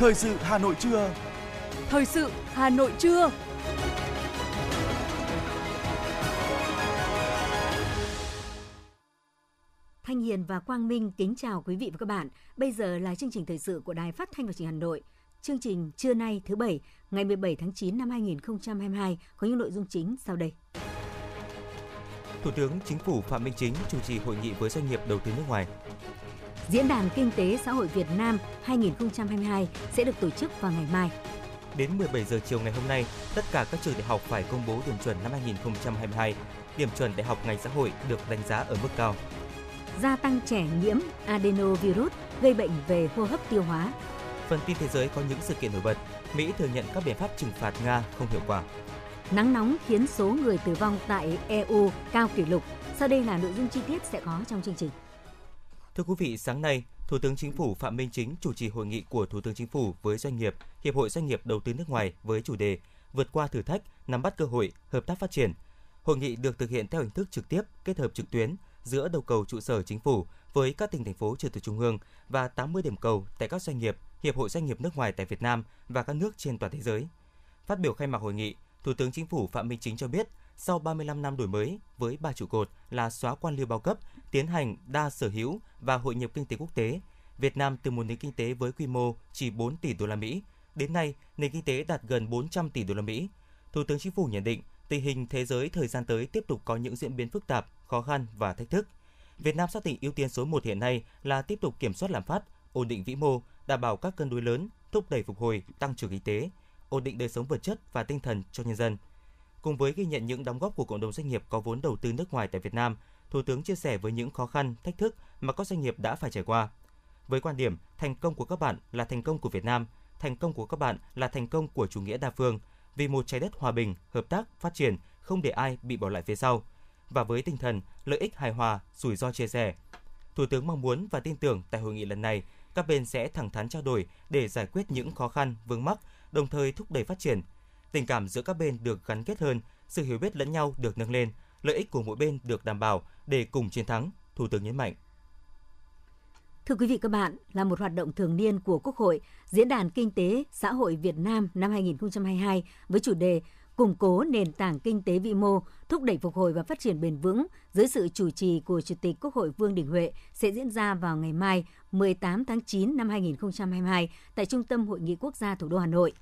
Thời sự Hà Nội trưa. Thời sự Hà Nội trưa. Thanh Hiền và Quang Minh kính chào quý vị và các bạn. Bây giờ là chương trình thời sự của Đài Phát thanh và Truyền hình Hà Nội. Chương trình trưa nay thứ bảy, ngày 17 tháng 9 năm 2022 có những nội dung chính sau đây. Thủ tướng Chính phủ Phạm Minh Chính chủ trì hội nghị với doanh nghiệp đầu tư nước ngoài. Diễn đàn Kinh tế Xã hội Việt Nam 2022 sẽ được tổ chức vào ngày mai. Đến 17 giờ chiều ngày hôm nay, tất cả các trường đại học phải công bố điểm chuẩn năm 2022. Điểm chuẩn đại học ngành xã hội được đánh giá ở mức cao. Gia tăng trẻ nhiễm adenovirus gây bệnh về hô hấp tiêu hóa. Phần tin thế giới có những sự kiện nổi bật. Mỹ thừa nhận các biện pháp trừng phạt Nga không hiệu quả. Nắng nóng khiến số người tử vong tại EU cao kỷ lục. Sau đây là nội dung chi tiết sẽ có trong chương trình. Thưa quý vị, sáng nay, Thủ tướng Chính phủ Phạm Minh Chính chủ trì hội nghị của Thủ tướng Chính phủ với doanh nghiệp, Hiệp hội Doanh nghiệp Đầu tư nước ngoài với chủ đề Vượt qua thử thách, nắm bắt cơ hội, hợp tác phát triển. Hội nghị được thực hiện theo hình thức trực tiếp, kết hợp trực tuyến giữa đầu cầu trụ sở chính phủ với các tỉnh thành phố trực thuộc trung ương và 80 điểm cầu tại các doanh nghiệp, Hiệp hội Doanh nghiệp nước ngoài tại Việt Nam và các nước trên toàn thế giới. Phát biểu khai mạc hội nghị, Thủ tướng Chính phủ Phạm Minh Chính cho biết, sau 35 năm đổi mới với ba trụ cột là xóa quan liêu bao cấp, tiến hành đa sở hữu và hội nhập kinh tế quốc tế, Việt Nam từ một nền kinh tế với quy mô chỉ 4 tỷ đô la Mỹ, đến nay nền kinh tế đạt gần 400 tỷ đô la Mỹ. Thủ tướng Chính phủ nhận định tình hình thế giới thời gian tới tiếp tục có những diễn biến phức tạp, khó khăn và thách thức. Việt Nam xác định ưu tiên số 1 hiện nay là tiếp tục kiểm soát lạm phát, ổn định vĩ mô, đảm bảo các cân đối lớn, thúc đẩy phục hồi, tăng trưởng kinh tế, ổn định đời sống vật chất và tinh thần cho nhân dân. Cùng với ghi nhận những đóng góp của cộng đồng doanh nghiệp có vốn đầu tư nước ngoài tại Việt Nam, Thủ tướng chia sẻ với những khó khăn, thách thức mà các doanh nghiệp đã phải trải qua. Với quan điểm thành công của các bạn là thành công của Việt Nam, thành công của các bạn là thành công của chủ nghĩa đa phương, vì một trái đất hòa bình, hợp tác, phát triển, không để ai bị bỏ lại phía sau. Và với tinh thần lợi ích hài hòa, rủi ro chia sẻ, Thủ tướng mong muốn và tin tưởng tại hội nghị lần này, các bên sẽ thẳng thắn trao đổi để giải quyết những khó khăn, vướng mắc, đồng thời thúc đẩy phát triển. Tình cảm giữa các bên được gắn kết hơn, sự hiểu biết lẫn nhau được nâng lên, lợi ích của mỗi bên được đảm bảo để cùng chiến thắng, Thủ tướng nhấn mạnh. Thưa quý vị các bạn, là một hoạt động thường niên của Quốc hội, Diễn đàn Kinh tế Xã hội Việt Nam năm 2022 với chủ đề củng cố nền tảng kinh tế vĩ mô, thúc đẩy phục hồi và phát triển bền vững dưới sự chủ trì của Chủ tịch Quốc hội Vương Đình Huệ sẽ diễn ra vào ngày mai 18 tháng 9 năm 2022 tại Trung tâm Hội nghị Quốc gia thủ đô Hà Nội.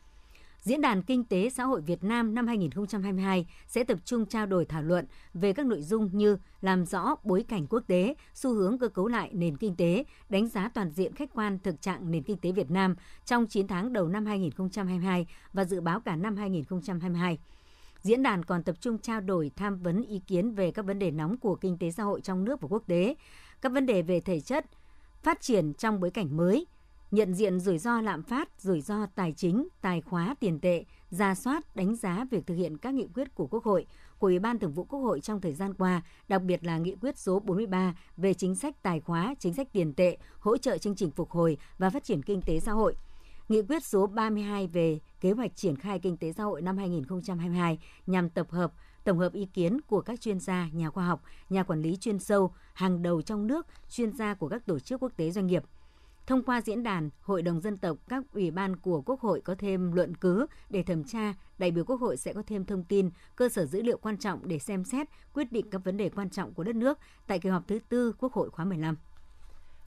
Diễn đàn Kinh tế Xã hội Việt Nam năm 2022 sẽ tập trung trao đổi thảo luận về các nội dung như làm rõ bối cảnh quốc tế, xu hướng cơ cấu lại nền kinh tế, đánh giá toàn diện khách quan thực trạng nền kinh tế Việt Nam trong 9 tháng đầu năm 2022 và dự báo cả năm 2022. Diễn đàn còn tập trung trao đổi tham vấn ý kiến về các vấn đề nóng của kinh tế xã hội trong nước và quốc tế, các vấn đề về thể chất, phát triển trong bối cảnh mới, nhận diện rủi ro lạm phát, rủi ro tài chính, tài khóa tiền tệ, ra soát, đánh giá việc thực hiện các nghị quyết của Quốc hội, của Ủy ban Thường vụ Quốc hội trong thời gian qua, đặc biệt là nghị quyết số 43 về chính sách tài khóa, chính sách tiền tệ, hỗ trợ chương trình phục hồi và phát triển kinh tế xã hội. Nghị quyết số 32 về kế hoạch triển khai kinh tế xã hội năm 2022 nhằm tập hợp, tổng hợp ý kiến của các chuyên gia, nhà khoa học, nhà quản lý chuyên sâu, hàng đầu trong nước, chuyên gia của các tổ chức quốc tế doanh nghiệp – Thông qua diễn đàn, Hội đồng dân tộc, các ủy ban của Quốc hội có thêm luận cứ để thẩm tra, đại biểu Quốc hội sẽ có thêm thông tin, cơ sở dữ liệu quan trọng để xem xét, quyết định các vấn đề quan trọng của đất nước tại kỳ họp thứ tư Quốc hội khóa 15.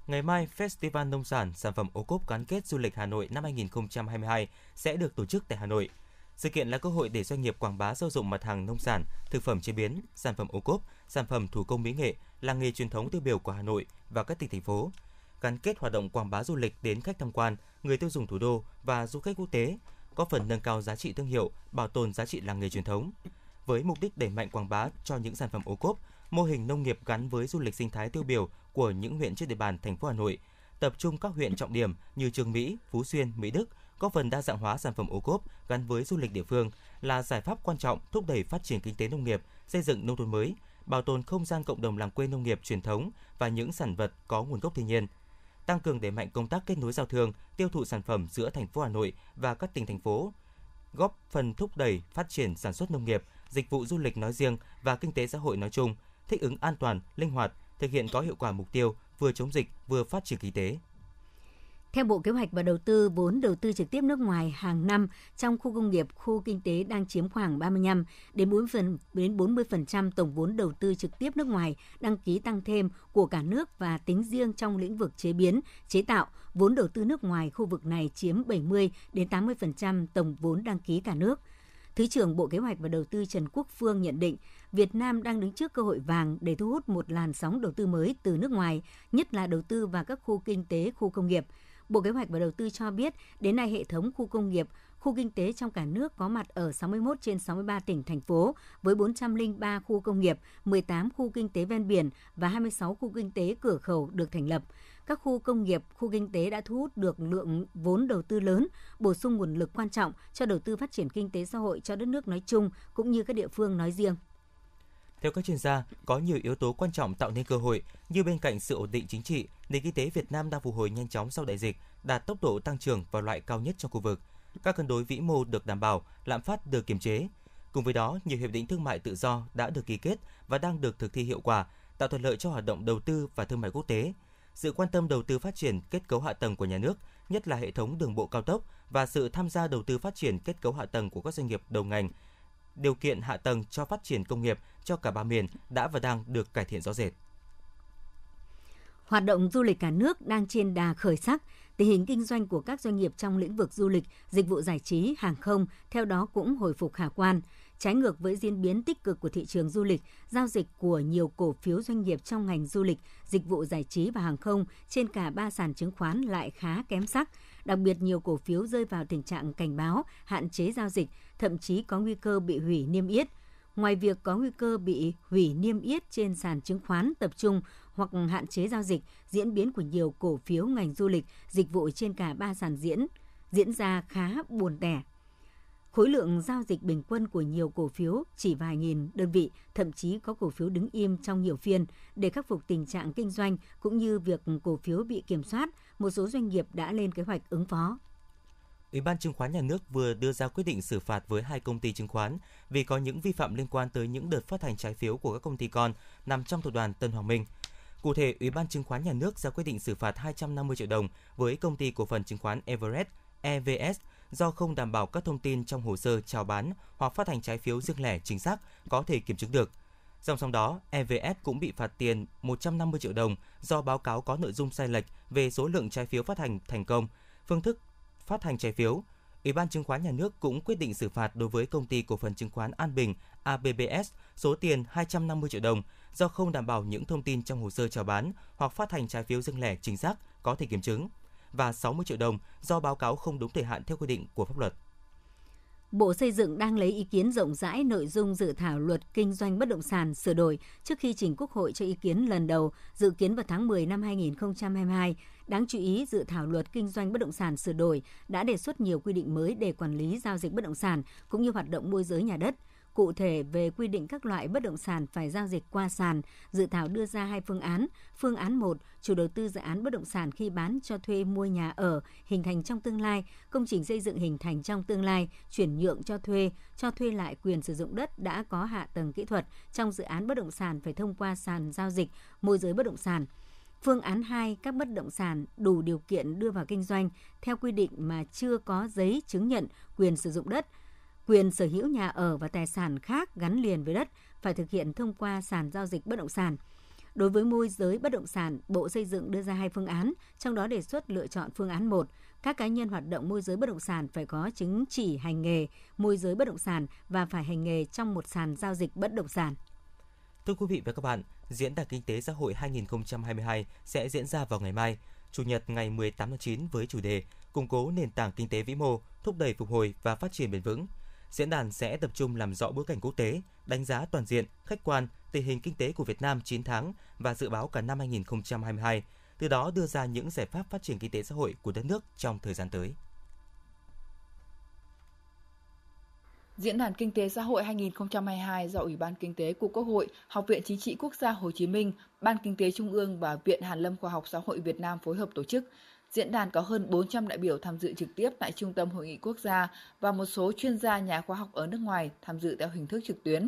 Ngày mai, Festival Nông sản Sản phẩm ô cốp gắn kết du lịch Hà Nội năm 2022 sẽ được tổ chức tại Hà Nội. Sự kiện là cơ hội để doanh nghiệp quảng bá sâu dụng mặt hàng nông sản, thực phẩm chế biến, sản phẩm ô cốp, sản phẩm thủ công mỹ nghệ, làng nghề truyền thống tiêu biểu của Hà Nội và các tỉnh thành phố gắn kết hoạt động quảng bá du lịch đến khách tham quan, người tiêu dùng thủ đô và du khách quốc tế, có phần nâng cao giá trị thương hiệu, bảo tồn giá trị làng nghề truyền thống. Với mục đích đẩy mạnh quảng bá cho những sản phẩm ô cốp, mô hình nông nghiệp gắn với du lịch sinh thái tiêu biểu của những huyện trên địa bàn thành phố Hà Nội, tập trung các huyện trọng điểm như Trường Mỹ, Phú Xuyên, Mỹ Đức, có phần đa dạng hóa sản phẩm ô cốp gắn với du lịch địa phương là giải pháp quan trọng thúc đẩy phát triển kinh tế nông nghiệp, xây dựng nông thôn mới, bảo tồn không gian cộng đồng làng quê nông nghiệp truyền thống và những sản vật có nguồn gốc thiên nhiên – tăng cường đẩy mạnh công tác kết nối giao thương, tiêu thụ sản phẩm giữa thành phố Hà Nội và các tỉnh thành phố, góp phần thúc đẩy phát triển sản xuất nông nghiệp, dịch vụ du lịch nói riêng và kinh tế xã hội nói chung, thích ứng an toàn, linh hoạt, thực hiện có hiệu quả mục tiêu vừa chống dịch vừa phát triển kinh tế. Theo Bộ Kế hoạch và Đầu tư, vốn đầu tư trực tiếp nước ngoài hàng năm trong khu công nghiệp, khu kinh tế đang chiếm khoảng 35 đến 4 phần đến 40% tổng vốn đầu tư trực tiếp nước ngoài đăng ký tăng thêm của cả nước và tính riêng trong lĩnh vực chế biến, chế tạo, vốn đầu tư nước ngoài khu vực này chiếm 70 đến 80% tổng vốn đăng ký cả nước. Thứ trưởng Bộ Kế hoạch và Đầu tư Trần Quốc Phương nhận định, Việt Nam đang đứng trước cơ hội vàng để thu hút một làn sóng đầu tư mới từ nước ngoài, nhất là đầu tư vào các khu kinh tế, khu công nghiệp – Bộ Kế hoạch và Đầu tư cho biết, đến nay hệ thống khu công nghiệp, khu kinh tế trong cả nước có mặt ở 61 trên 63 tỉnh, thành phố, với 403 khu công nghiệp, 18 khu kinh tế ven biển và 26 khu kinh tế cửa khẩu được thành lập. Các khu công nghiệp, khu kinh tế đã thu hút được lượng vốn đầu tư lớn, bổ sung nguồn lực quan trọng cho đầu tư phát triển kinh tế xã hội cho đất nước nói chung cũng như các địa phương nói riêng. Theo các chuyên gia, có nhiều yếu tố quan trọng tạo nên cơ hội như bên cạnh sự ổn định chính trị, nền kinh tế Việt Nam đang phục hồi nhanh chóng sau đại dịch, đạt tốc độ tăng trưởng và loại cao nhất trong khu vực. Các cân đối vĩ mô được đảm bảo, lạm phát được kiềm chế. Cùng với đó, nhiều hiệp định thương mại tự do đã được ký kết và đang được thực thi hiệu quả, tạo thuận lợi cho hoạt động đầu tư và thương mại quốc tế. Sự quan tâm đầu tư phát triển kết cấu hạ tầng của nhà nước, nhất là hệ thống đường bộ cao tốc và sự tham gia đầu tư phát triển kết cấu hạ tầng của các doanh nghiệp đầu ngành, điều kiện hạ tầng cho phát triển công nghiệp cho cả ba miền đã và đang được cải thiện rõ rệt. Hoạt động du lịch cả nước đang trên đà khởi sắc, tình hình kinh doanh của các doanh nghiệp trong lĩnh vực du lịch, dịch vụ giải trí, hàng không theo đó cũng hồi phục khả quan. Trái ngược với diễn biến tích cực của thị trường du lịch, giao dịch của nhiều cổ phiếu doanh nghiệp trong ngành du lịch, dịch vụ giải trí và hàng không trên cả ba sàn chứng khoán lại khá kém sắc. Đặc biệt nhiều cổ phiếu rơi vào tình trạng cảnh báo, hạn chế giao dịch, thậm chí có nguy cơ bị hủy niêm yết. Ngoài việc có nguy cơ bị hủy niêm yết trên sàn chứng khoán tập trung hoặc hạn chế giao dịch, diễn biến của nhiều cổ phiếu ngành du lịch, dịch vụ trên cả ba sàn diễn diễn ra khá buồn tẻ. Khối lượng giao dịch bình quân của nhiều cổ phiếu chỉ vài nghìn đơn vị, thậm chí có cổ phiếu đứng im trong nhiều phiên. Để khắc phục tình trạng kinh doanh cũng như việc cổ phiếu bị kiểm soát, một số doanh nghiệp đã lên kế hoạch ứng phó. Ủy ban chứng khoán nhà nước vừa đưa ra quyết định xử phạt với hai công ty chứng khoán vì có những vi phạm liên quan tới những đợt phát hành trái phiếu của các công ty con nằm trong tập đoàn Tân Hoàng Minh. Cụ thể, Ủy ban chứng khoán nhà nước ra quyết định xử phạt 250 triệu đồng với công ty cổ phần chứng khoán Everest EVS do không đảm bảo các thông tin trong hồ sơ chào bán hoặc phát hành trái phiếu riêng lẻ chính xác có thể kiểm chứng được. Song song đó, EVS cũng bị phạt tiền 150 triệu đồng do báo cáo có nội dung sai lệch về số lượng trái phiếu phát hành thành công, phương thức phát hành trái phiếu. Ủy ban chứng khoán nhà nước cũng quyết định xử phạt đối với công ty cổ phần chứng khoán An Bình ABBS số tiền 250 triệu đồng do không đảm bảo những thông tin trong hồ sơ chào bán hoặc phát hành trái phiếu riêng lẻ chính xác có thể kiểm chứng và 60 triệu đồng do báo cáo không đúng thời hạn theo quy định của pháp luật. Bộ Xây dựng đang lấy ý kiến rộng rãi nội dung dự thảo luật kinh doanh bất động sản sửa đổi trước khi trình Quốc hội cho ý kiến lần đầu, dự kiến vào tháng 10 năm 2022. Đáng chú ý, dự thảo luật kinh doanh bất động sản sửa đổi đã đề xuất nhiều quy định mới để quản lý giao dịch bất động sản cũng như hoạt động môi giới nhà đất – Cụ thể về quy định các loại bất động sản phải giao dịch qua sàn, dự thảo đưa ra hai phương án. Phương án 1, chủ đầu tư dự án bất động sản khi bán cho thuê mua nhà ở hình thành trong tương lai, công trình xây dựng hình thành trong tương lai, chuyển nhượng cho thuê, cho thuê lại quyền sử dụng đất đã có hạ tầng kỹ thuật trong dự án bất động sản phải thông qua sàn giao dịch môi giới bất động sản. Phương án 2, các bất động sản đủ điều kiện đưa vào kinh doanh theo quy định mà chưa có giấy chứng nhận quyền sử dụng đất – Quyền sở hữu nhà ở và tài sản khác gắn liền với đất phải thực hiện thông qua sàn giao dịch bất động sản. Đối với môi giới bất động sản, Bộ Xây dựng đưa ra hai phương án, trong đó đề xuất lựa chọn phương án 1. Các cá nhân hoạt động môi giới bất động sản phải có chứng chỉ hành nghề môi giới bất động sản và phải hành nghề trong một sàn giao dịch bất động sản. Thưa quý vị và các bạn, Diễn đàn Kinh tế Xã hội 2022 sẽ diễn ra vào ngày mai, Chủ nhật ngày 18 tháng 9 với chủ đề Củng cố nền tảng kinh tế vĩ mô, thúc đẩy phục hồi và phát triển bền vững – Diễn đàn sẽ tập trung làm rõ bối cảnh quốc tế, đánh giá toàn diện, khách quan tình hình kinh tế của Việt Nam 9 tháng và dự báo cả năm 2022, từ đó đưa ra những giải pháp phát triển kinh tế xã hội của đất nước trong thời gian tới. Diễn đàn Kinh tế Xã hội 2022 do Ủy ban Kinh tế của Quốc hội, Học viện Chính trị Quốc gia Hồ Chí Minh, Ban Kinh tế Trung ương và Viện Hàn lâm Khoa học Xã hội Việt Nam phối hợp tổ chức Diễn đàn có hơn 400 đại biểu tham dự trực tiếp tại Trung tâm Hội nghị Quốc gia và một số chuyên gia nhà khoa học ở nước ngoài tham dự theo hình thức trực tuyến.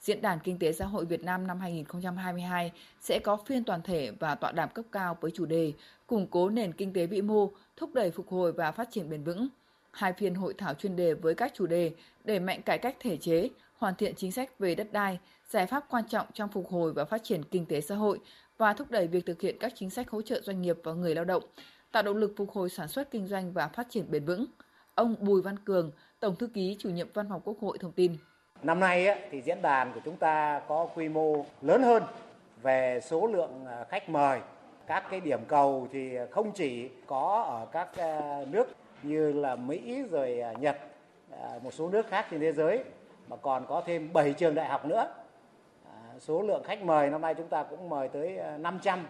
Diễn đàn Kinh tế Xã hội Việt Nam năm 2022 sẽ có phiên toàn thể và tọa đàm cấp cao với chủ đề củng cố nền kinh tế vĩ mô, thúc đẩy phục hồi và phát triển bền vững. Hai phiên hội thảo chuyên đề với các chủ đề đẩy mạnh cải cách thể chế, hoàn thiện chính sách về đất đai, giải pháp quan trọng trong phục hồi và phát triển kinh tế xã hội và thúc đẩy việc thực hiện các chính sách hỗ trợ doanh nghiệp và người lao động, tạo động lực phục hồi sản xuất kinh doanh và phát triển bền vững. Ông Bùi Văn Cường, Tổng thư ký chủ nhiệm Văn phòng Quốc hội thông tin. Năm nay thì diễn đàn của chúng ta có quy mô lớn hơn về số lượng à, khách mời. Các cái điểm cầu thì không chỉ có ở các à, nước như là Mỹ rồi à, Nhật, một số nước khác trên thế giới mà còn có thêm 7 trường đại học nữa. Số lượng khách mời năm nay chúng ta cũng mời tới 500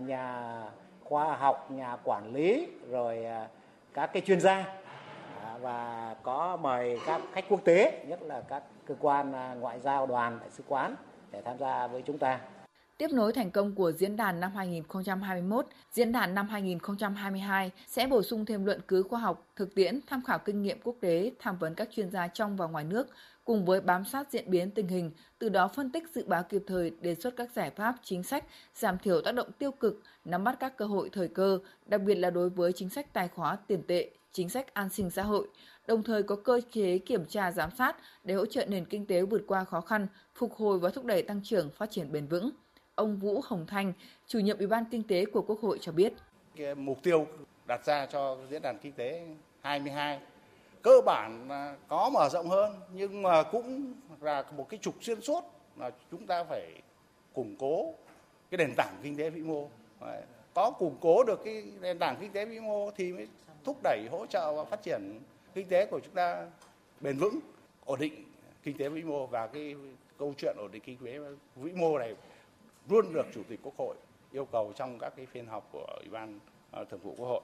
nhà khoa học, nhà quản lý rồi à, các cái chuyên gia à, và có mời các khách quốc tế, nhất là các cơ quan à, ngoại giao đoàn, đại sứ quán để tham gia với chúng ta. Tiếp nối thành công của diễn đàn năm 2021, diễn đàn năm 2022 sẽ bổ sung thêm luận cứ khoa học, thực tiễn, tham khảo kinh nghiệm quốc tế, tham vấn các chuyên gia trong và ngoài nước, cùng với bám sát diễn biến tình hình, từ đó phân tích dự báo kịp thời, đề xuất các giải pháp, chính sách, giảm thiểu tác động tiêu cực, nắm bắt các cơ hội thời cơ, đặc biệt là đối với chính sách tài khóa tiền tệ, chính sách an sinh xã hội, đồng thời có cơ chế kiểm tra giám sát để hỗ trợ nền kinh tế vượt qua khó khăn, phục hồi và thúc đẩy tăng trưởng phát triển bền vững. Ông Vũ Hồng Thanh, chủ nhiệm Ủy ban Kinh tế của Quốc hội cho biết. Cái mục tiêu đặt ra cho diễn đàn kinh tế 22 cơ bản có mở rộng hơn, nhưng mà cũng là một cái trục xuyên suốt là chúng ta phải củng cố cái nền tảng kinh tế vĩ mô. Có củng cố được cái nền tảng kinh tế vĩ mô thì mới thúc đẩy, hỗ trợ và phát triển kinh tế của chúng ta bền vững, ổn định kinh tế vĩ mô. Và cái câu chuyện ổn định kinh tế vĩ mô này luôn được chủ tịch quốc hội yêu cầu trong các cái phiên họp của ủy ban ờ, thường vụ quốc hội.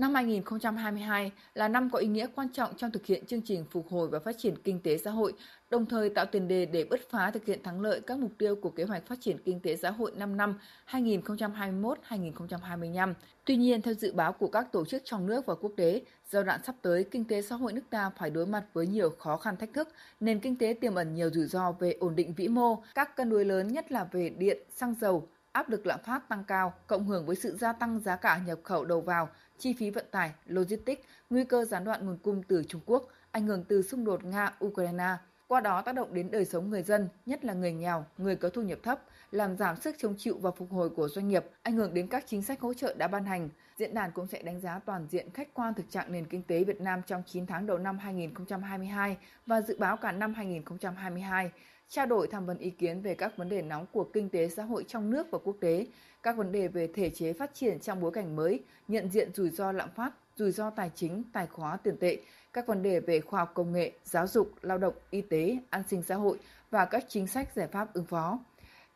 Năm 2022 là năm có ý nghĩa quan trọng trong thực hiện chương trình phục hồi và phát triển kinh tế xã hội, đồng thời tạo tiền đề để bứt phá thực hiện thắng lợi các mục tiêu của kế hoạch phát triển kinh tế xã hội 5 năm 2021-2025. Tuy nhiên, theo dự báo của các tổ chức trong nước và quốc tế, giai đoạn sắp tới, kinh tế xã hội nước ta phải đối mặt với nhiều khó khăn thách thức, nền kinh tế tiềm ẩn nhiều rủi ro về ổn định vĩ mô, các cân đối lớn nhất là về điện, xăng dầu, áp lực lạm phát tăng cao, cộng hưởng với sự gia tăng giá cả nhập khẩu đầu vào, chi phí vận tải, logistics, nguy cơ gián đoạn nguồn cung từ Trung Quốc, ảnh hưởng từ xung đột Nga-Ukraine, qua đó tác động đến đời sống người dân, nhất là người nghèo, người có thu nhập thấp, làm giảm sức chống chịu và phục hồi của doanh nghiệp, ảnh hưởng đến các chính sách hỗ trợ đã ban hành. Diễn đàn cũng sẽ đánh giá toàn diện khách quan thực trạng nền kinh tế Việt Nam trong 9 tháng đầu năm 2022 và dự báo cả năm 2022, trao đổi tham vấn ý kiến về các vấn đề nóng của kinh tế xã hội trong nước và quốc tế, các vấn đề về thể chế phát triển trong bối cảnh mới, nhận diện rủi ro lạm phát, rủi ro tài chính, tài khóa tiền tệ, các vấn đề về khoa học công nghệ, giáo dục, lao động, y tế, an sinh xã hội và các chính sách giải pháp ứng phó.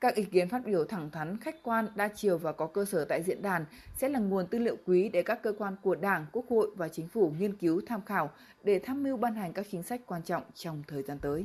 Các ý kiến phát biểu thẳng thắn, khách quan, đa chiều và có cơ sở tại diễn đàn sẽ là nguồn tư liệu quý để các cơ quan của Đảng, Quốc hội và Chính phủ nghiên cứu tham khảo để tham mưu ban hành các chính sách quan trọng trong thời gian tới.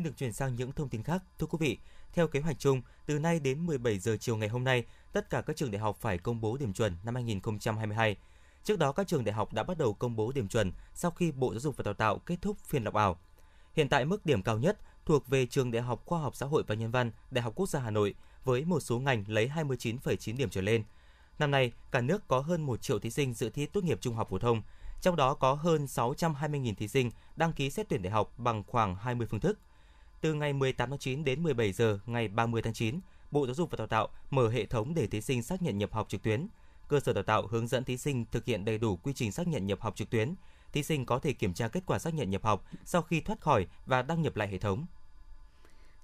Xin được chuyển sang những thông tin khác. Thưa quý vị, theo kế hoạch chung, từ nay đến 17 giờ chiều ngày hôm nay, tất cả các trường đại học phải công bố điểm chuẩn năm 2022. Trước đó, các trường đại học đã bắt đầu công bố điểm chuẩn sau khi Bộ Giáo dục và Đào tạo kết thúc phiên lọc ảo. Hiện tại mức điểm cao nhất thuộc về trường Đại học Khoa học Xã hội và Nhân văn, Đại học Quốc gia Hà Nội với một số ngành lấy 29,9 điểm trở lên. Năm nay, cả nước có hơn 1 triệu thí sinh dự thi tốt nghiệp trung học phổ thông, trong đó có hơn 620.000 thí sinh đăng ký xét tuyển đại học bằng khoảng 20 phương thức. Từ ngày 18 tháng 9 đến 17 giờ ngày 30 tháng 9, Bộ Giáo dục và Đào tạo mở hệ thống để thí sinh xác nhận nhập học trực tuyến. Cơ sở đào tạo hướng dẫn thí sinh thực hiện đầy đủ quy trình xác nhận nhập học trực tuyến. Thí sinh có thể kiểm tra kết quả xác nhận nhập học sau khi thoát khỏi và đăng nhập lại hệ thống.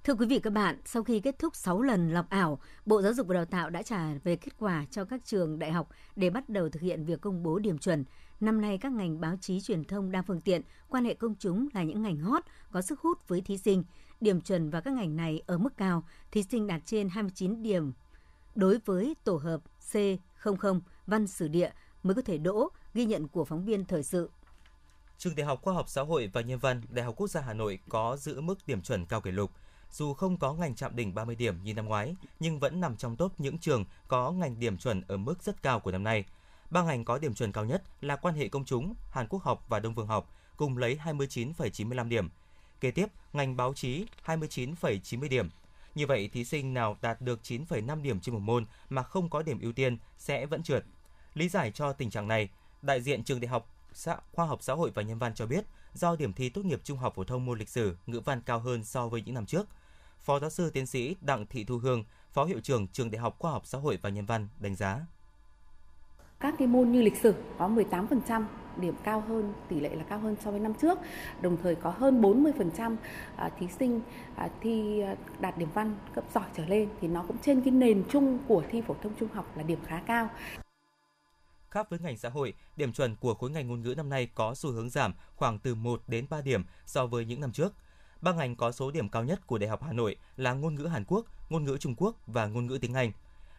Thưa quý vị các bạn, sau khi kết thúc 6 lần lọc ảo, Bộ Giáo dục và Đào tạo đã trả về kết quả cho các trường đại học để bắt đầu thực hiện việc công bố điểm chuẩn. Năm nay các ngành báo chí truyền thông đa phương tiện, quan hệ công chúng là những ngành hot có sức hút với thí sinh điểm chuẩn vào các ngành này ở mức cao, thí sinh đạt trên 29 điểm đối với tổ hợp C00 văn sử địa mới có thể đỗ, ghi nhận của phóng viên thời sự. Trường Đại học Khoa học Xã hội và Nhân văn Đại học Quốc gia Hà Nội có giữ mức điểm chuẩn cao kỷ lục. Dù không có ngành chạm đỉnh 30 điểm như năm ngoái, nhưng vẫn nằm trong top những trường có ngành điểm chuẩn ở mức rất cao của năm nay. Ba ngành có điểm chuẩn cao nhất là quan hệ công chúng, Hàn Quốc học và Đông Phương học, cùng lấy 29,95 điểm. Kế tiếp, ngành báo chí 29,90 điểm. Như vậy, thí sinh nào đạt được 9,5 điểm trên một môn mà không có điểm ưu tiên sẽ vẫn trượt. Lý giải cho tình trạng này, đại diện trường Đại học xã, Khoa học Xã hội và Nhân văn cho biết, do điểm thi tốt nghiệp trung học phổ thông môn lịch sử, ngữ văn cao hơn so với những năm trước. Phó giáo sư tiến sĩ Đặng Thị Thu Hương, Phó hiệu trưởng trường Đại học Khoa học Xã hội và Nhân văn đánh giá. Các cái môn như lịch sử có 18% điểm cao hơn, tỷ lệ là cao hơn so với năm trước. Đồng thời có hơn 40% à, thí sinh à, thi à, đạt điểm văn cấp giỏi trở lên thì nó cũng trên cái nền chung của thi phổ thông trung học là điểm khá cao. Khác với ngành xã hội, điểm chuẩn của khối ngành ngôn ngữ năm nay có xu hướng giảm khoảng từ 1 đến 3 điểm so với những năm trước. Ba ngành có số điểm cao nhất của Đại học Hà Nội là ngôn ngữ Hàn Quốc, ngôn ngữ Trung Quốc và ngôn ngữ tiếng Anh.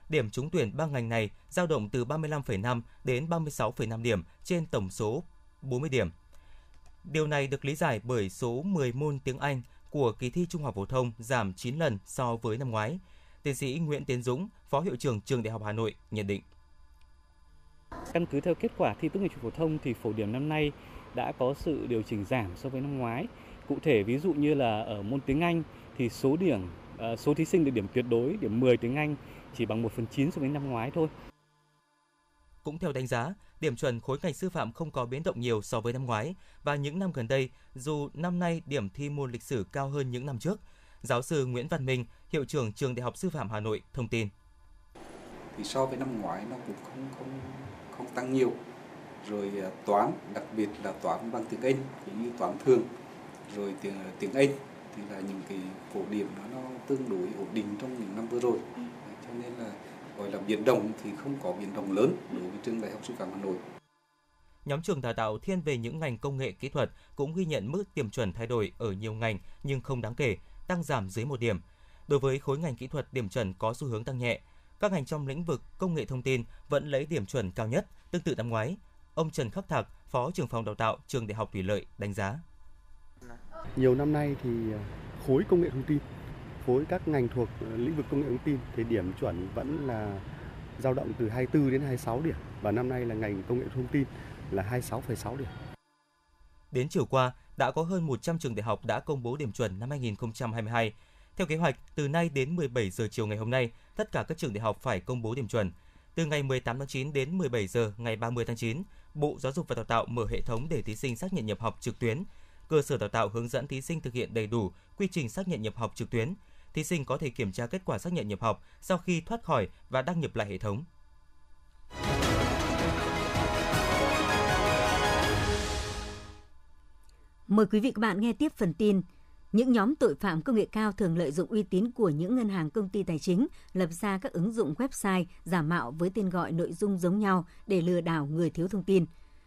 Điểm trúng tuyển ba ngành này dao động từ 35,5 đến 36,5 điểm trên tổng số 40 điểm. Điều này được lý giải bởi số 10 môn tiếng Anh của kỳ thi Trung học phổ thông giảm 9 lần so với năm ngoái. Tiến sĩ Nguyễn Tiến Dũng, Phó hiệu trưởng Trường Đại học Hà Nội nhận định. Căn cứ theo kết quả thi tốt nghiệp trung phổ thông thì phổ điểm năm nay đã có sự điều chỉnh giảm so với năm ngoái. Cụ thể ví dụ như là ở môn tiếng Anh thì số điểm à, số thí sinh được điểm tuyệt đối điểm 10 tiếng Anh chỉ bằng 1 phần 9 so với năm ngoái thôi. Cũng theo đánh giá, điểm chuẩn khối ngành sư phạm không có biến động nhiều so với năm ngoái và những năm gần đây, dù năm nay điểm thi môn lịch sử cao hơn những năm trước. Giáo sư Nguyễn Văn Minh, hiệu trưởng trường Đại học Sư phạm Hà Nội thông tin. Thì so với năm ngoái nó cũng không không không tăng nhiều. Rồi à, toán, đặc biệt là toán bằng tiếng Anh cũng như toán thường, rồi tiếng tiếng Anh thì là những cái phổ điểm nó, nó tương đối ổn định trong những năm vừa rồi nên là gọi là biến động thì không có biến động lớn đối với trường đại học sư phạm Hà Nội. Nhóm trường đào tạo thiên về những ngành công nghệ kỹ thuật cũng ghi nhận mức điểm chuẩn thay đổi ở nhiều ngành nhưng không đáng kể, tăng giảm dưới một điểm. Đối với khối ngành kỹ thuật điểm chuẩn có xu hướng tăng nhẹ. Các ngành trong lĩnh vực công nghệ thông tin vẫn lấy điểm chuẩn cao nhất, tương tự năm ngoái. Ông Trần Khắc Thạc, Phó trưởng phòng đào tạo trường Đại học Thủy lợi đánh giá. Nhiều năm nay thì khối công nghệ thông tin khối các ngành thuộc ờ, lĩnh vực công nghệ thông tin thì điểm chuẩn vẫn là dao động từ 24 đến 26 điểm và năm nay là ngành công nghệ thông tin là 26,6 điểm. Đến chiều qua, đã có hơn 100 trường đại học đã công bố điểm chuẩn năm 2022. Theo kế hoạch, từ nay đến 17 giờ chiều ngày hôm nay, tất cả các trường đại học phải công bố điểm chuẩn. Từ ngày 18 tháng 9 đến 17 giờ ngày 30 tháng 9, Bộ Giáo dục và Đào tạo mở hệ thống để thí sinh xác nhận nhập học trực tuyến. Cơ sở đào tạo hướng dẫn thí sinh thực hiện đầy đủ quy trình xác nhận nhập học trực tuyến, thí sinh có thể kiểm tra kết quả xác nhận nhập học sau khi thoát khỏi và đăng nhập lại hệ thống. Mời quý vị các bạn nghe tiếp phần tin. Những nhóm tội phạm công nghệ cao thường lợi dụng uy tín của những ngân hàng công ty tài chính, lập ra các ứng dụng website giả mạo với tên gọi nội dung giống nhau để lừa đảo người thiếu thông tin.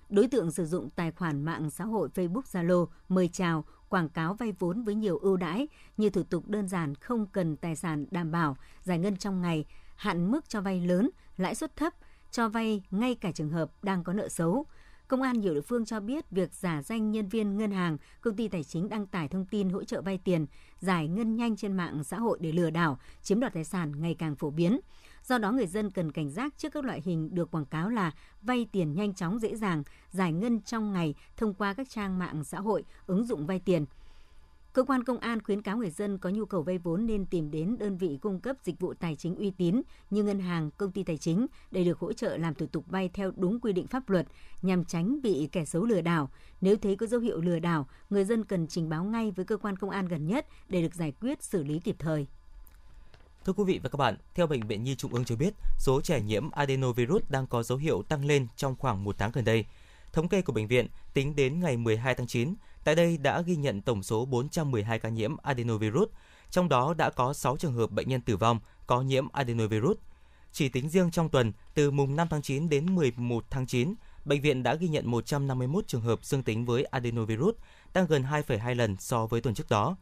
Đối tượng sử dụng tài khoản mạng xã hội Facebook, Zalo, mời chào quảng cáo vay vốn với nhiều ưu đãi như thủ tục đơn giản không cần tài sản đảm bảo, giải ngân trong ngày, hạn mức cho vay lớn, lãi suất thấp, cho vay ngay cả trường hợp đang có nợ xấu. Công an nhiều địa phương cho biết việc giả danh nhân viên ngân hàng, công ty tài chính đăng tải thông tin hỗ trợ vay tiền, giải ngân nhanh trên mạng xã hội để lừa đảo, chiếm đoạt tài sản ngày càng phổ biến. Do đó người dân cần cảnh giác trước các loại hình được quảng cáo là vay tiền nhanh chóng dễ dàng, giải ngân trong ngày thông qua các trang mạng xã hội, ứng dụng vay tiền. Cơ quan công an khuyến cáo người dân có nhu cầu vay vốn nên tìm đến đơn vị cung cấp dịch vụ tài chính uy tín như ngân hàng, công ty tài chính để được hỗ trợ làm thủ tục vay theo đúng quy định pháp luật nhằm tránh bị kẻ xấu lừa đảo. Nếu thấy có dấu hiệu lừa đảo, người dân cần trình báo ngay với cơ quan công an gần nhất để được giải quyết xử lý kịp thời. Thưa quý vị và các bạn, theo Bệnh viện Nhi Trung ương cho biết, số trẻ nhiễm adenovirus đang có dấu hiệu tăng lên trong khoảng một tháng gần đây. Thống kê của bệnh viện tính đến ngày 12 tháng 9, tại đây đã ghi nhận tổng số 412 ca nhiễm adenovirus, trong đó đã có 6 trường hợp bệnh nhân tử vong có nhiễm adenovirus. Chỉ tính riêng trong tuần, từ mùng 5 tháng 9 đến 11 tháng 9, bệnh viện đã ghi nhận 151 trường hợp dương tính với adenovirus, tăng gần 2,2 lần so với tuần trước đó.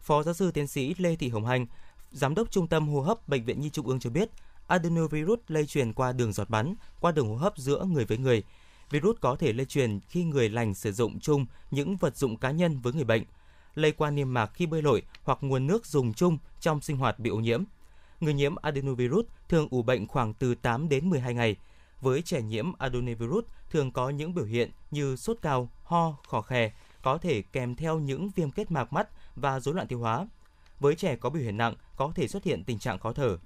Phó giáo sư tiến sĩ Lê Thị Hồng Hành, Giám đốc Trung tâm hô hấp Bệnh viện Nhi Trung ương cho biết, adenovirus lây truyền qua đường giọt bắn, qua đường hô hấp giữa người với người. Virus có thể lây truyền khi người lành sử dụng chung những vật dụng cá nhân với người bệnh, lây qua niêm mạc khi bơi lội hoặc nguồn nước dùng chung trong sinh hoạt bị ô nhiễm. Người nhiễm adenovirus thường ủ bệnh khoảng từ 8 đến 12 ngày. Với trẻ nhiễm adenovirus thường có những biểu hiện như sốt cao, ho, khò khè, có thể kèm theo những viêm kết mạc mắt và rối loạn tiêu hóa. Với trẻ có biểu hiện nặng, có thể xuất hiện tình trạng khó thở.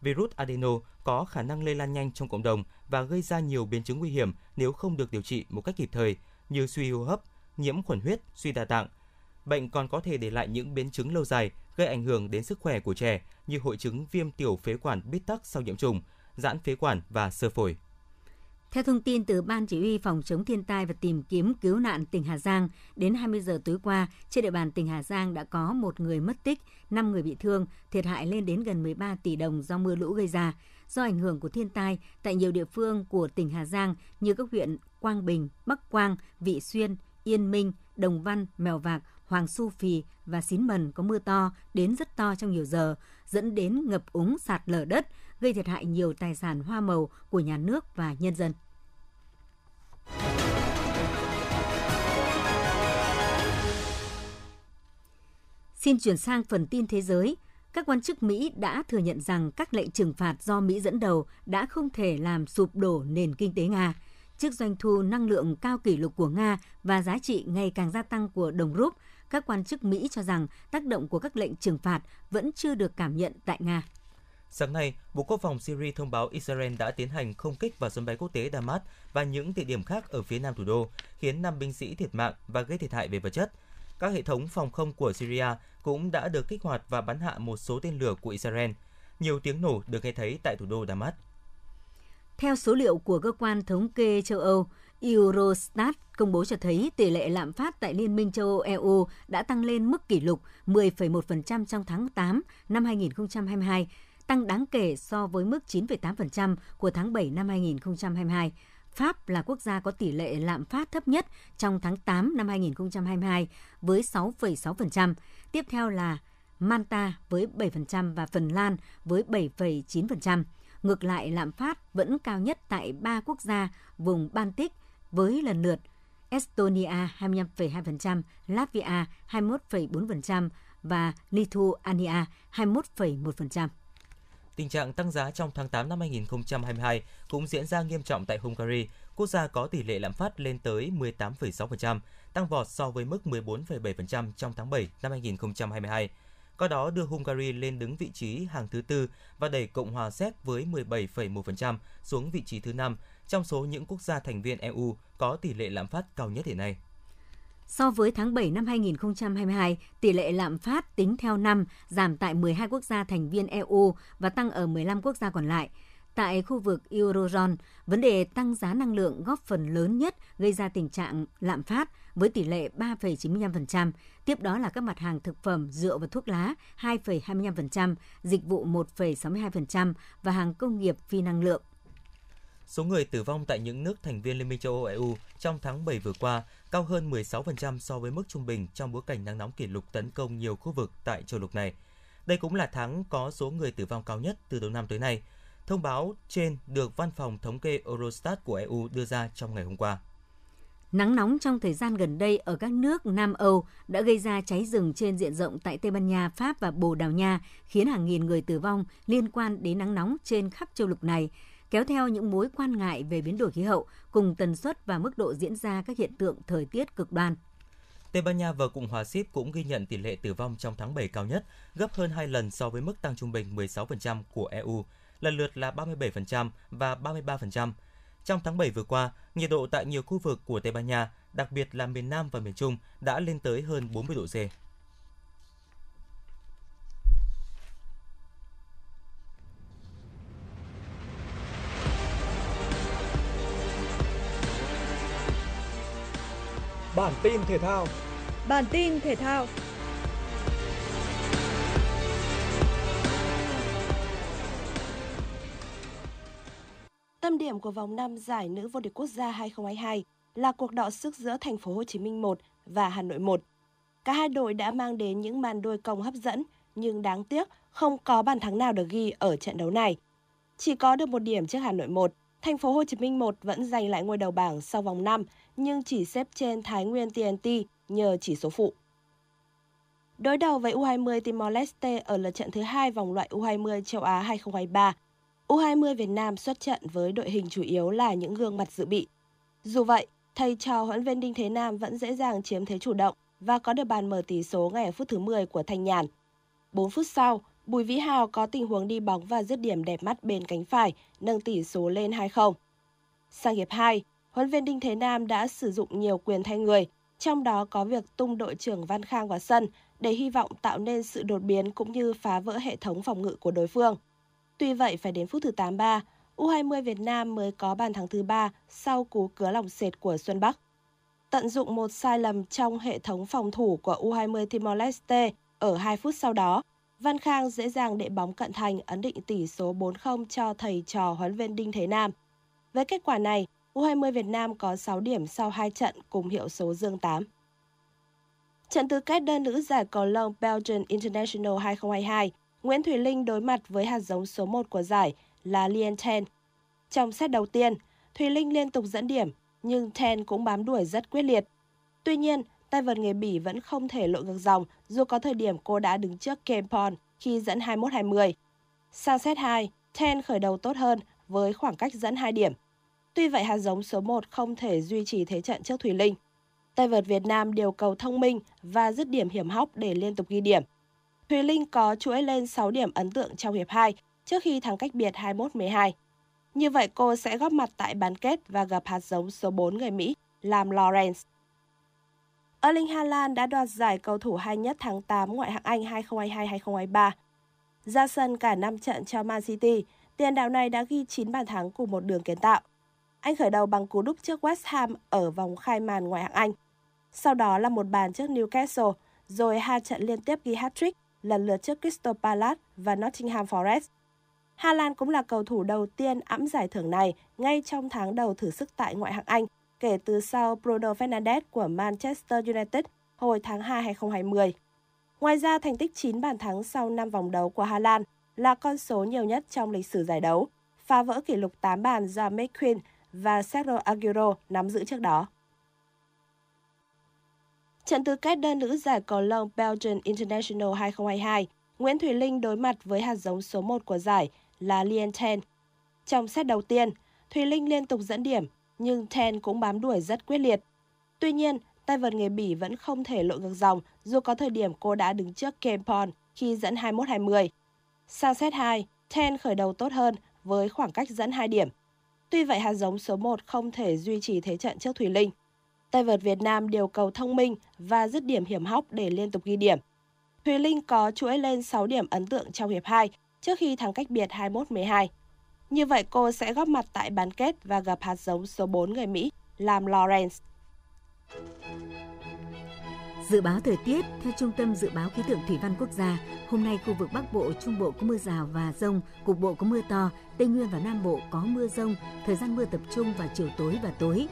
Virus adeno có khả năng lây lan nhanh trong cộng đồng và gây ra nhiều biến chứng nguy hiểm nếu không được điều trị một cách kịp thời như suy hô hấp, nhiễm khuẩn huyết, suy đa tạng. Bệnh còn có thể để lại những biến chứng lâu dài, gây ảnh hưởng đến sức khỏe của trẻ như hội chứng viêm tiểu phế quản bít tắc sau nhiễm trùng, giãn phế quản và sơ phổi. Theo thông tin từ Ban Chỉ huy Phòng chống thiên tai và tìm kiếm cứu nạn tỉnh Hà Giang, đến 20 giờ tối qua, trên địa bàn tỉnh Hà Giang đã có một người mất tích, 5 người bị thương, thiệt hại lên đến gần 13 tỷ đồng do mưa lũ gây ra. Do ảnh hưởng của thiên tai, tại nhiều địa phương của tỉnh Hà Giang như các huyện Quang Bình, Bắc Quang, Vị Xuyên, Yên Minh, Đồng Văn, Mèo Vạc, Hoàng Su Phì và Xín Mần có mưa to đến rất to trong nhiều giờ, dẫn đến ngập úng sạt lở đất, gây thiệt hại nhiều tài sản hoa màu của nhà nước và nhân dân. Xin chuyển sang phần tin thế giới. Các quan chức Mỹ đã thừa nhận rằng các lệnh trừng phạt do Mỹ dẫn đầu đã không thể làm sụp đổ nền kinh tế Nga. Trước doanh thu năng lượng cao kỷ lục của Nga và giá trị ngày càng gia tăng của đồng rúp, các quan chức Mỹ cho rằng tác động của các lệnh trừng phạt vẫn chưa được cảm nhận tại Nga. Sáng nay, Bộ Quốc phòng Syria thông báo Israel đã tiến hành không kích vào sân bay quốc tế Damas và những địa điểm khác ở phía nam thủ đô, khiến 5 binh sĩ thiệt mạng và gây thiệt hại về vật chất. Các hệ thống phòng không của Syria cũng đã được kích hoạt và bắn hạ một số tên lửa của Israel. Nhiều tiếng nổ được nghe thấy tại thủ đô Damas. Theo số liệu của cơ quan thống kê châu Âu, Eurostat công bố cho thấy tỷ lệ lạm phát tại Liên minh châu Âu EU đã tăng lên mức kỷ lục 10,1% trong tháng 8 năm 2022, tăng đáng kể so với mức 9,8% của tháng 7 năm 2022. Pháp là quốc gia có tỷ lệ lạm phát thấp nhất trong tháng 8 năm 2022 với 6,6%. Tiếp theo là Malta với 7% và Phần Lan với 7,9%. Ngược lại, lạm phát vẫn cao nhất tại ba quốc gia vùng Baltic với lần lượt Estonia 25,2%, Latvia 21,4% và Lithuania 21,1%. Tình trạng tăng giá trong tháng 8 năm 2022 cũng diễn ra nghiêm trọng tại Hungary, quốc gia có tỷ lệ lạm phát lên tới 18,6%, tăng vọt so với mức 14,7% trong tháng 7 năm 2022. Có đó đưa Hungary lên đứng vị trí hàng thứ tư và đẩy Cộng hòa Séc với 17,1% xuống vị trí thứ năm trong số những quốc gia thành viên EU có tỷ lệ lạm phát cao nhất hiện nay. So với tháng 7 năm 2022, tỷ lệ lạm phát tính theo năm giảm tại 12 quốc gia thành viên EU và tăng ở 15 quốc gia còn lại. Tại khu vực Eurozone, vấn đề tăng giá năng lượng góp phần lớn nhất gây ra tình trạng lạm phát với tỷ lệ 3,95%. Tiếp đó là các mặt hàng thực phẩm, rượu và thuốc lá 2,25%, dịch vụ 1,62% và hàng công nghiệp phi năng lượng Số người tử vong tại những nước thành viên Liên minh châu Âu EU trong tháng 7 vừa qua cao hơn 16% so với mức trung bình trong bối cảnh nắng nóng kỷ lục tấn công nhiều khu vực tại châu lục này. Đây cũng là tháng có số người tử vong cao nhất từ đầu năm tới nay. Thông báo trên được Văn phòng Thống kê Eurostat của EU đưa ra trong ngày hôm qua. Nắng nóng trong thời gian gần đây ở các nước Nam Âu đã gây ra cháy rừng trên diện rộng tại Tây Ban Nha, Pháp và Bồ Đào Nha, khiến hàng nghìn người tử vong liên quan đến nắng nóng trên khắp châu lục này kéo theo những mối quan ngại về biến đổi khí hậu cùng tần suất và mức độ diễn ra các hiện tượng thời tiết cực đoan. Tây Ban Nha và Cộng hòa Ship cũng ghi nhận tỷ lệ tử vong trong tháng 7 cao nhất, gấp hơn 2 lần so với mức tăng trung bình 16% của EU, lần lượt là 37% và 33%. Trong tháng 7 vừa qua, nhiệt độ tại nhiều khu vực của Tây Ban Nha, đặc biệt là miền Nam và miền Trung, đã lên tới hơn 40 độ C. Bản tin thể thao. Bản tin thể thao. Tâm điểm của vòng 5 giải nữ vô địch quốc gia 2022 là cuộc đọ sức giữa thành phố Hồ Chí Minh 1 và Hà Nội 1. cả hai đội đã mang đến những màn đôi công hấp dẫn, nhưng đáng tiếc không có bàn thắng nào được ghi ở trận đấu này. Chỉ có được một điểm trước Hà Nội 1, Thành phố Hồ Chí Minh 1 vẫn giành lại ngôi đầu bảng sau vòng 5, nhưng chỉ xếp trên Thái Nguyên TNT nhờ chỉ số phụ. Đối đầu với U20 Timor-Leste ở lượt trận thứ hai vòng loại U20 châu Á 2023, U20 Việt Nam xuất trận với đội hình chủ yếu là những gương mặt dự bị. Dù vậy, thầy trò huấn viên Đinh Thế Nam vẫn dễ dàng chiếm thế chủ động và có được bàn mở tỷ số ngay ở phút thứ 10 của Thanh Nhàn. 4 phút sau, Bùi Vĩ Hào có tình huống đi bóng và dứt điểm đẹp mắt bên cánh phải, nâng tỷ số lên 2-0. Sang hiệp 2, huấn viên Đinh Thế Nam đã sử dụng nhiều quyền thay người, trong đó có việc tung đội trưởng Văn Khang vào sân để hy vọng tạo nên sự đột biến cũng như phá vỡ hệ thống phòng ngự của đối phương. Tuy vậy, phải đến phút thứ 83, U20 Việt Nam mới có bàn thắng thứ ba sau cú cứa lòng sệt của Xuân Bắc. Tận dụng một sai lầm trong hệ thống phòng thủ của U20 Timor-Leste ở 2 phút sau đó, Văn Khang dễ dàng đệ bóng cận thành ấn định tỷ số 4-0 cho thầy trò huấn viên Đinh Thế Nam. Với kết quả này, U20 Việt Nam có 6 điểm sau 2 trận cùng hiệu số dương 8. Trận tứ kết đơn nữ giải cầu lông Belgian International 2022, Nguyễn Thùy Linh đối mặt với hạt giống số 1 của giải là Lien Ten. Trong set đầu tiên, Thùy Linh liên tục dẫn điểm, nhưng Ten cũng bám đuổi rất quyết liệt. Tuy nhiên, tay vợt người Bỉ vẫn không thể lội ngược dòng dù có thời điểm cô đã đứng trước Kempon khi dẫn 21-20. Sang set 2, Ten khởi đầu tốt hơn với khoảng cách dẫn 2 điểm. Tuy vậy hạt giống số 1 không thể duy trì thế trận trước Thùy Linh. Tay vợt Việt Nam điều cầu thông minh và dứt điểm hiểm hóc để liên tục ghi điểm. Thùy Linh có chuỗi lên 6 điểm ấn tượng trong hiệp 2 trước khi thắng cách biệt 21-12. Như vậy cô sẽ góp mặt tại bán kết và gặp hạt giống số 4 người Mỹ, làm Lawrence. Erling Haaland đã đoạt giải cầu thủ hay nhất tháng 8 ngoại hạng Anh 2022-2023. Ra sân cả 5 trận cho Man City, tiền đạo này đã ghi 9 bàn thắng cùng một đường kiến tạo. Anh khởi đầu bằng cú đúp trước West Ham ở vòng khai màn ngoại hạng Anh. Sau đó là một bàn trước Newcastle, rồi hai trận liên tiếp ghi hat-trick lần lượt trước Crystal Palace và Nottingham Forest. Hà Lan cũng là cầu thủ đầu tiên ẵm giải thưởng này ngay trong tháng đầu thử sức tại ngoại hạng Anh kể từ sau Bruno Fernandes của Manchester United hồi tháng 2 2020. Ngoài ra, thành tích 9 bàn thắng sau 5 vòng đấu của Hà Lan là con số nhiều nhất trong lịch sử giải đấu, phá vỡ kỷ lục 8 bàn do McQueen và Sergio Aguero nắm giữ trước đó. Trận tứ kết đơn nữ giải cầu lông Belgian International 2022, Nguyễn Thùy Linh đối mặt với hạt giống số 1 của giải là Lien Ten. Trong set đầu tiên, Thùy Linh liên tục dẫn điểm, nhưng Ten cũng bám đuổi rất quyết liệt. Tuy nhiên, tay vợt người Bỉ vẫn không thể lội ngược dòng dù có thời điểm cô đã đứng trước Kempon khi dẫn 21-20. Sang set 2, Ten khởi đầu tốt hơn với khoảng cách dẫn 2 điểm. Tuy vậy hạt giống số 1 không thể duy trì thế trận trước Thùy Linh. Tay vợt Việt Nam điều cầu thông minh và dứt điểm hiểm hóc để liên tục ghi điểm. Thùy Linh có chuỗi lên 6 điểm ấn tượng trong hiệp 2 trước khi thắng cách biệt 21-12. Như vậy cô sẽ góp mặt tại bán kết và gặp hạt giống số 4 người Mỹ, làm Lawrence. Dự báo thời tiết theo Trung tâm Dự báo Khí tượng Thủy văn Quốc gia, hôm nay khu vực Bắc Bộ, Trung Bộ có mưa rào và rông, cục bộ có mưa to, Tây Nguyên và Nam Bộ có mưa rông, thời gian mưa tập trung vào chiều tối và tối.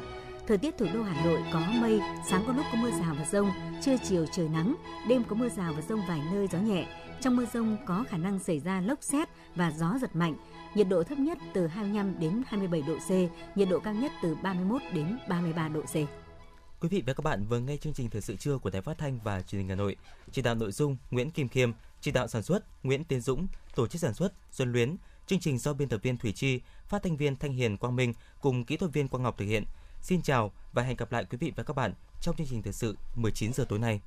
Thời tiết thủ đô Hà Nội có mây, sáng có lúc có mưa rào và rông, trưa chiều trời nắng, đêm có mưa rào và rông vài nơi gió nhẹ. Trong mưa rông có khả năng xảy ra lốc xét và gió giật mạnh. Nhiệt độ thấp nhất từ 25 đến 27 độ C, nhiệt độ cao nhất từ 31 đến 33 độ C. Quý vị và các bạn vừa nghe chương trình thời sự trưa của Đài Phát thanh và Truyền hình Hà Nội. Chỉ đạo nội dung Nguyễn Kim Khiêm, chỉ đạo sản xuất Nguyễn Tiến Dũng, tổ chức sản xuất Xuân Luyến. Chương trình do biên tập viên Thủy Chi, phát thanh viên Thanh Hiền Quang Minh cùng kỹ thuật viên Quang Ngọc thực hiện. Xin chào và hẹn gặp lại quý vị và các bạn trong chương trình thời sự 19 giờ tối nay.